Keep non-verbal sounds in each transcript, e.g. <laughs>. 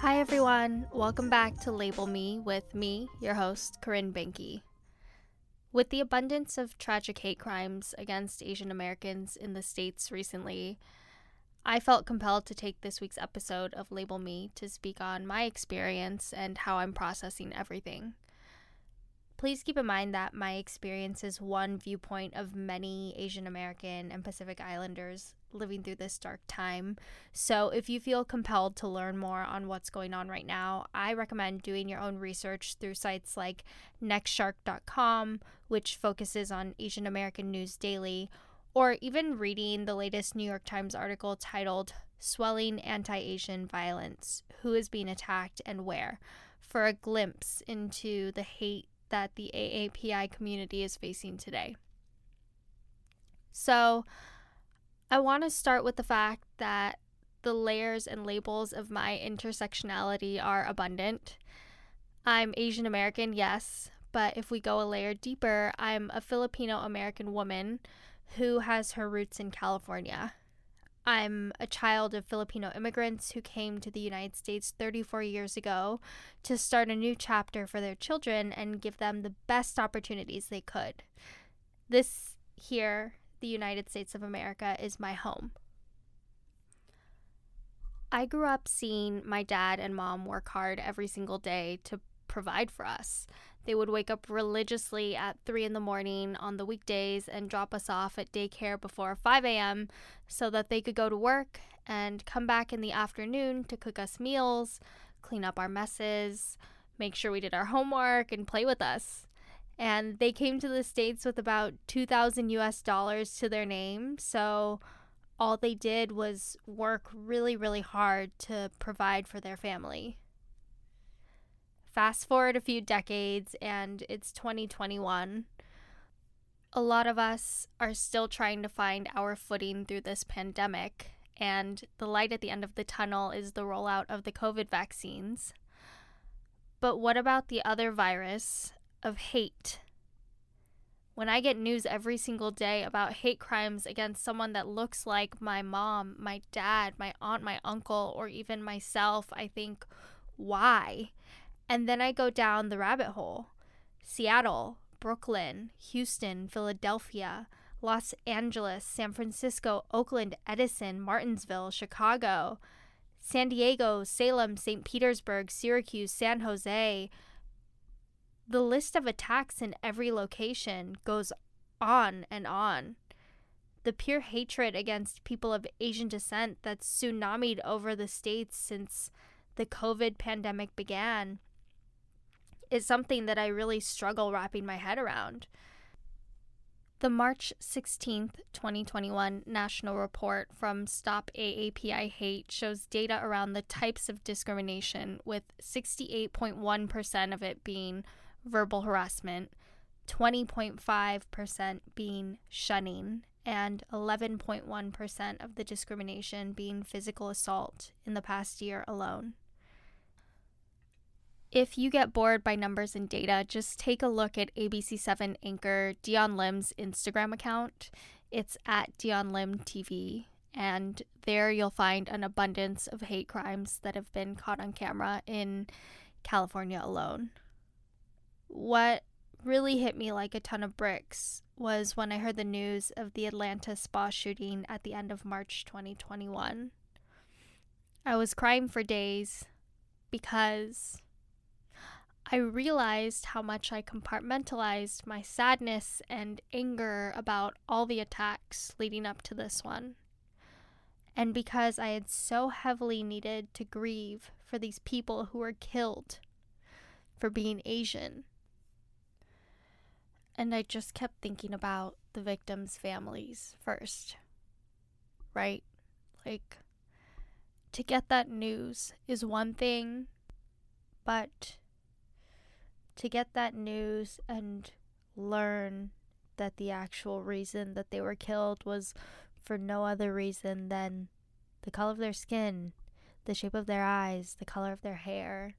Hi, everyone. Welcome back to Label Me with me, your host, Corinne Banky. With the abundance of tragic hate crimes against Asian Americans in the States recently, I felt compelled to take this week's episode of Label Me to speak on my experience and how I'm processing everything. Please keep in mind that my experience is one viewpoint of many Asian American and Pacific Islanders living through this dark time. So, if you feel compelled to learn more on what's going on right now, I recommend doing your own research through sites like nextshark.com, which focuses on Asian American news daily, or even reading the latest New York Times article titled Swelling Anti Asian Violence Who is Being Attacked and Where for a glimpse into the hate that the AAPI community is facing today. So, I want to start with the fact that the layers and labels of my intersectionality are abundant. I'm Asian American, yes, but if we go a layer deeper, I'm a Filipino American woman who has her roots in California. I'm a child of Filipino immigrants who came to the United States 34 years ago to start a new chapter for their children and give them the best opportunities they could. This here, the United States of America, is my home. I grew up seeing my dad and mom work hard every single day to provide for us. They would wake up religiously at 3 in the morning on the weekdays and drop us off at daycare before 5 a.m. so that they could go to work and come back in the afternoon to cook us meals, clean up our messes, make sure we did our homework, and play with us. And they came to the States with about 2,000 US dollars to their name. So all they did was work really, really hard to provide for their family. Fast forward a few decades, and it's 2021. A lot of us are still trying to find our footing through this pandemic, and the light at the end of the tunnel is the rollout of the COVID vaccines. But what about the other virus of hate? When I get news every single day about hate crimes against someone that looks like my mom, my dad, my aunt, my uncle, or even myself, I think, why? And then I go down the rabbit hole Seattle, Brooklyn, Houston, Philadelphia, Los Angeles, San Francisco, Oakland, Edison, Martinsville, Chicago, San Diego, Salem, St. Petersburg, Syracuse, San Jose. The list of attacks in every location goes on and on. The pure hatred against people of Asian descent that's tsunamied over the states since the COVID pandemic began is something that I really struggle wrapping my head around. The March 16th, 2021 national report from Stop AAPI Hate shows data around the types of discrimination, with 68.1% of it being verbal harassment, 20.5% being shunning, and 11.1% of the discrimination being physical assault in the past year alone. If you get bored by numbers and data, just take a look at ABC7 anchor Dion Lim's Instagram account. It's at Dion Lim TV, and there you'll find an abundance of hate crimes that have been caught on camera in California alone. What really hit me like a ton of bricks was when I heard the news of the Atlanta spa shooting at the end of March 2021. I was crying for days because I realized how much I compartmentalized my sadness and anger about all the attacks leading up to this one. And because I had so heavily needed to grieve for these people who were killed for being Asian. And I just kept thinking about the victims' families first. Right? Like, to get that news is one thing, but to get that news and learn that the actual reason that they were killed was for no other reason than the color of their skin, the shape of their eyes, the color of their hair.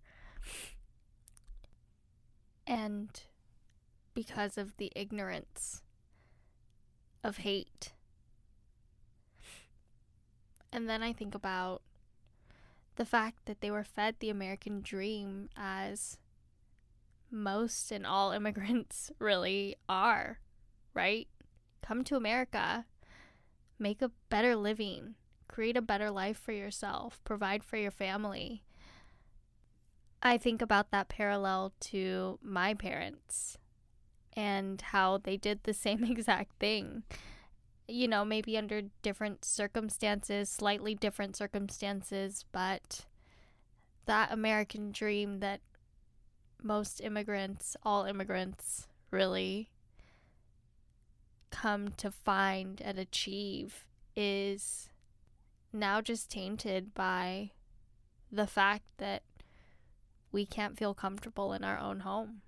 And because of the ignorance of hate And then I think about the fact that they were fed the American dream as most and all <laughs> immigrants really are, right? Come to America, make a better living, create a better life for yourself, provide for your family. I think about that parallel to my parents and how they did the <laughs> same exact thing. You know, maybe under different circumstances, slightly different circumstances, but that American dream that most immigrants, all immigrants, really come to find and achieve is now just tainted by the fact that we can't feel comfortable in our own home.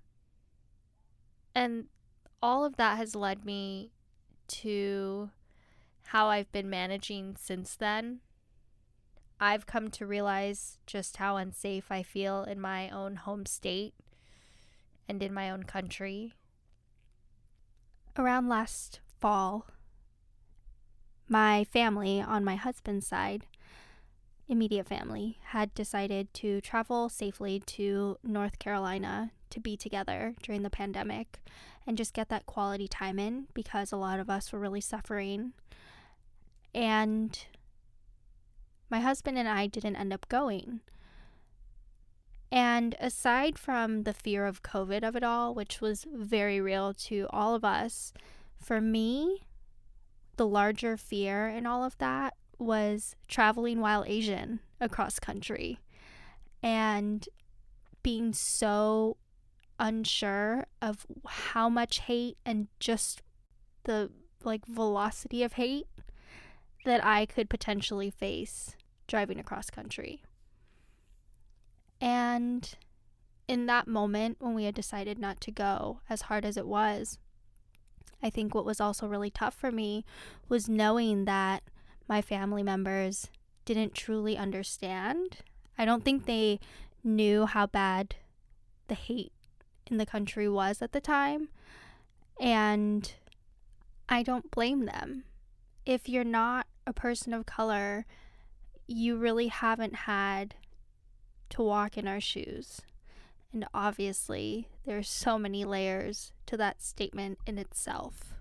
And all of that has led me to how I've been managing since then. I've come to realize just how unsafe I feel in my own home state and in my own country. Around last fall, my family on my husband's side, immediate family, had decided to travel safely to North Carolina to be together during the pandemic and just get that quality time in because a lot of us were really suffering. And my husband and I didn't end up going. And aside from the fear of COVID of it all, which was very real to all of us, for me, the larger fear in all of that was traveling while Asian across country and being so unsure of how much hate and just the like velocity of hate that I could potentially face driving across country. And in that moment when we had decided not to go, as hard as it was, I think what was also really tough for me was knowing that my family members didn't truly understand. I don't think they knew how bad the hate in the country was at the time. And I don't blame them. If you're not a person of color, you really haven't had to walk in our shoes. And obviously, there's so many layers to that statement in itself.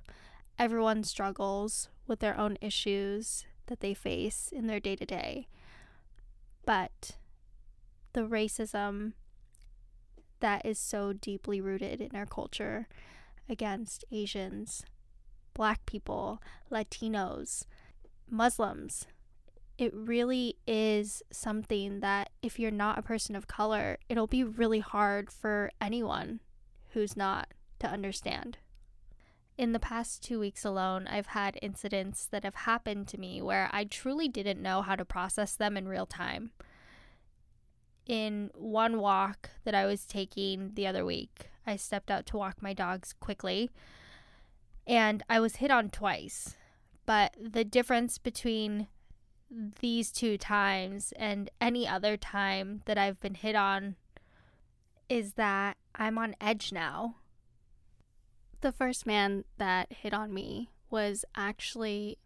Everyone struggles with their own issues that they face in their day to day. But the racism that is so deeply rooted in our culture against Asians, Black people, Latinos, Muslims, it really is something that if you're not a person of color, it'll be really hard for anyone who's not to understand. In the past two weeks alone, I've had incidents that have happened to me where I truly didn't know how to process them in real time. In one walk that I was taking the other week, I stepped out to walk my dogs quickly and I was hit on twice. But the difference between these two times and any other time that I've been hit on is that I'm on edge now. The first man that hit on me was actually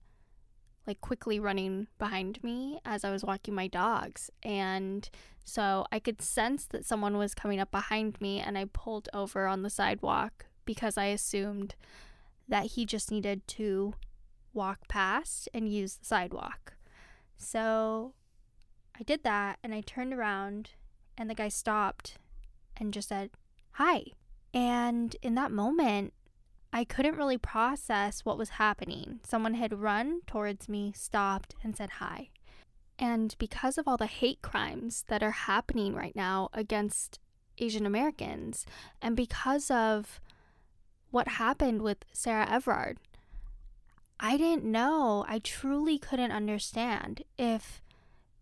like quickly running behind me as I was walking my dogs. And so I could sense that someone was coming up behind me, and I pulled over on the sidewalk because I assumed that he just needed to walk past and use the sidewalk. So I did that and I turned around and the guy stopped and just said, Hi. And in that moment, I couldn't really process what was happening. Someone had run towards me, stopped, and said hi. And because of all the hate crimes that are happening right now against Asian Americans, and because of what happened with Sarah Everard, I didn't know. I truly couldn't understand if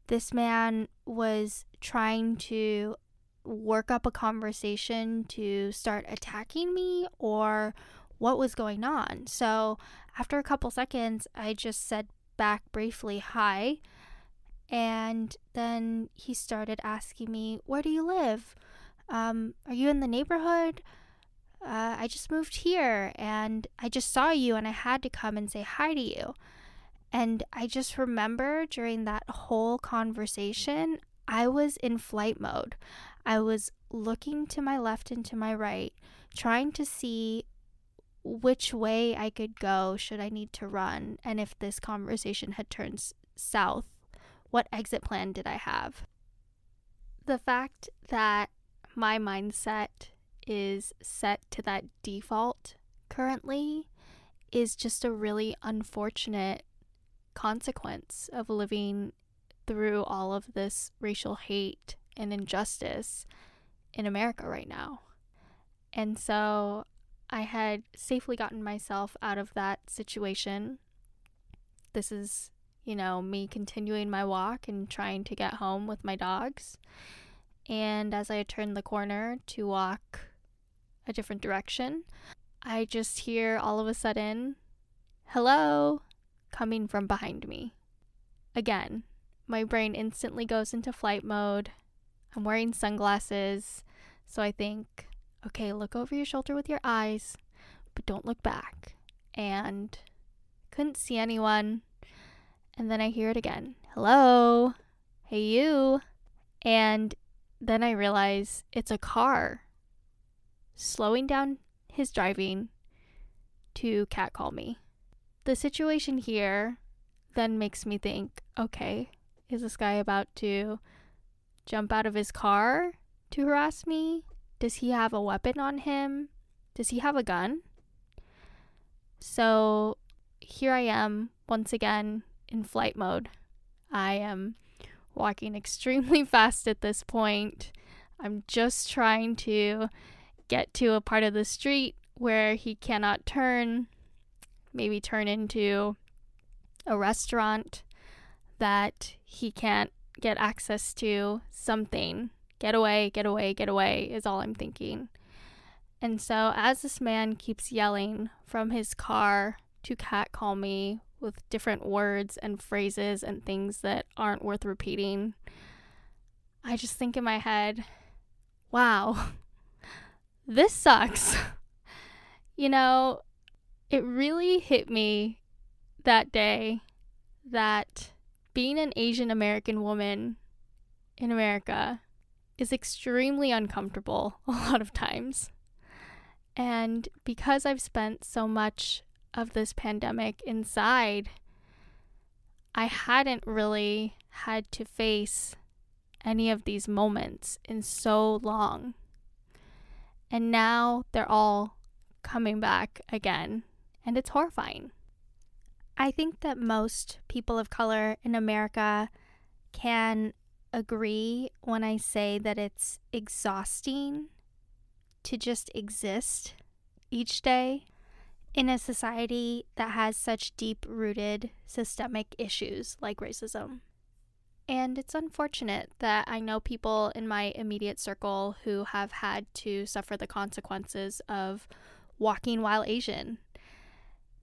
this man was trying to work up a conversation to start attacking me or what was going on. So, after a couple seconds, I just said back briefly, Hi. And then he started asking me, Where do you live? Um, are you in the neighborhood? Uh, I just moved here and I just saw you and I had to come and say hi to you. And I just remember during that whole conversation, I was in flight mode. I was looking to my left and to my right, trying to see which way I could go should I need to run, and if this conversation had turned south, what exit plan did I have? The fact that my mindset is set to that default currently is just a really unfortunate consequence of living through all of this racial hate and injustice in America right now. And so I had safely gotten myself out of that situation. This is, you know, me continuing my walk and trying to get home with my dogs. And as I turned the corner to walk a different direction, I just hear all of a sudden, hello, coming from behind me. Again, my brain instantly goes into flight mode. I'm wearing sunglasses, so I think, okay, look over your shoulder with your eyes, but don't look back. And couldn't see anyone. And then I hear it again. Hello? Hey, you? And then I realize it's a car slowing down his driving to catcall me. The situation here then makes me think okay, is this guy about to jump out of his car to harass me? Does he have a weapon on him? Does he have a gun? So here I am once again in flight mode. I am walking <laughs> extremely fast at this point. I'm just trying to get to a part of the street where he cannot turn, maybe turn into a restaurant that he can't get access to, something. Get away, get away, get away is all I'm thinking. And so, as this man keeps yelling from his car to catcall me with different words and phrases and things that aren't worth repeating, I just think in my head, wow, <laughs> this sucks. <laughs> you know, it really hit me that day that being an Asian American woman in America is extremely uncomfortable <laughs> a lot of times. And because I've spent so much of this pandemic inside, I hadn't really had to face any of these moments in so long. And now they're all coming back again, and it's horrifying. I think that most people of color in America can agree when I say that it's exhausting to just exist each day in a society that has such deep rooted systemic issues like racism. And it's unfortunate that I know people in my immediate circle who have had to suffer the consequences of walking while Asian.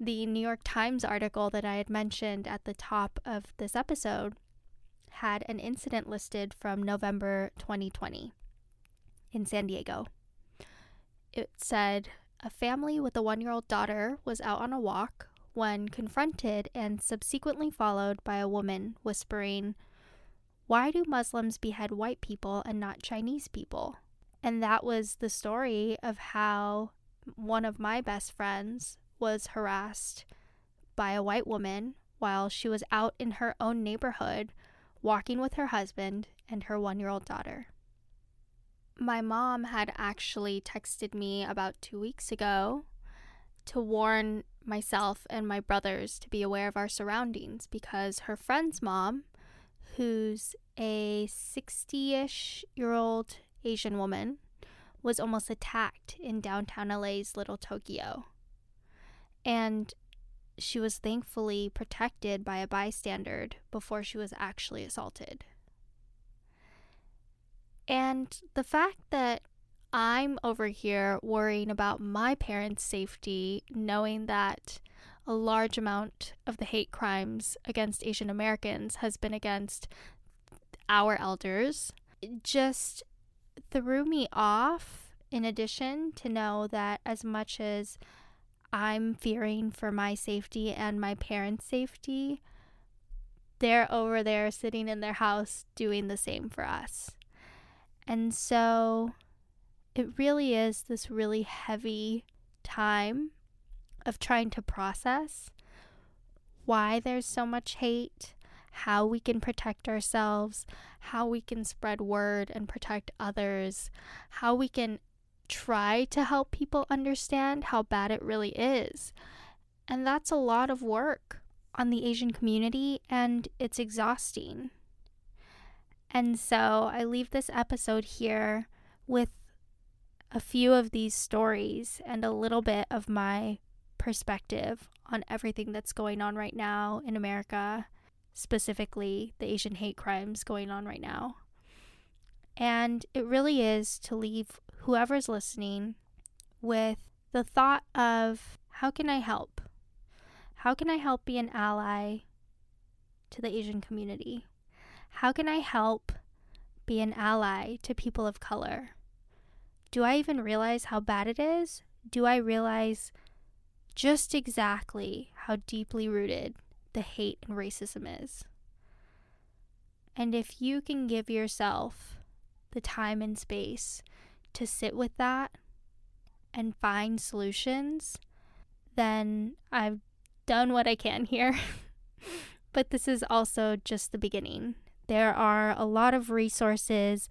The New York Times article that I had mentioned at the top of this episode had an incident listed from November 2020 in San Diego. It said a family with a one year old daughter was out on a walk when confronted and subsequently followed by a woman whispering, why do Muslims behead white people and not Chinese people? And that was the story of how one of my best friends was harassed by a white woman while she was out in her own neighborhood walking with her husband and her one year old daughter. My mom had actually texted me about two weeks ago to warn myself and my brothers to be aware of our surroundings because her friend's mom who's a 60 ish year old Asian woman, was almost attacked in downtown LA's Little Tokyo. And she was thankfully protected by a bystander before she was actually assaulted. And the fact that I'm over here worrying about my parents' safety, knowing that a large amount of the hate crimes against Asian Americans has been against our elders. It just threw me off, in addition, to know that as much as I'm fearing for my safety and my parents' safety, they're over there sitting in their house doing the same for us. And so it really is this really heavy time of trying to process why there's so much hate, how we can protect ourselves, how we can spread word and protect others, how we can try to help people understand how bad it really is. And that's a lot of work on the Asian community, and it's exhausting. And so I leave this episode here with a few of these stories and a little bit of my perspective on everything that's going on right now in America, specifically the Asian hate crimes going on right now. And it really is to leave whoever's listening with the thought of how can I help? How can I help be an ally to the Asian community? How can I help be an ally to people of color? Do I even realize how bad it is? Do I realize just exactly how deeply rooted the hate and racism is? And if you can give yourself the time and space to sit with that and find solutions, then I've done what I can here. <laughs> but this is also just the beginning. There are a lot of resources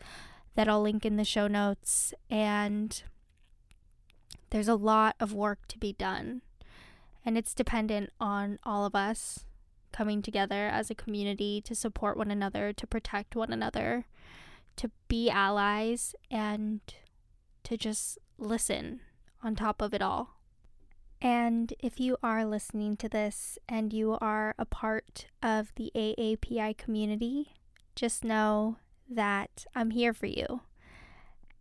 that I'll link in the show notes, and there's a lot of work to be done. And it's dependent on all of us coming together as a community to support one another, to protect one another, to be allies, and to just listen on top of it all. And if you are listening to this and you are a part of the AAPI community, just know that I'm here for you.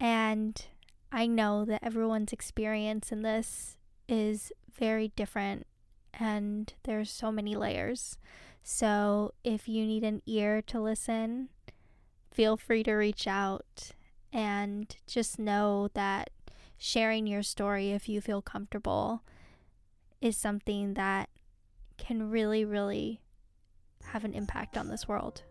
And I know that everyone's experience in this is very different and there's so many layers. So if you need an ear to listen, feel free to reach out and just know that sharing your story if you feel comfortable is something that can really really have an impact on this world.